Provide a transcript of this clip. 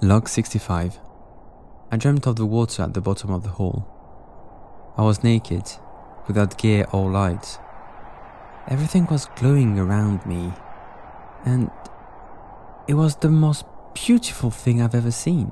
Log 65. I dreamt of the water at the bottom of the hole. I was naked, without gear or light. Everything was glowing around me, and it was the most beautiful thing I've ever seen.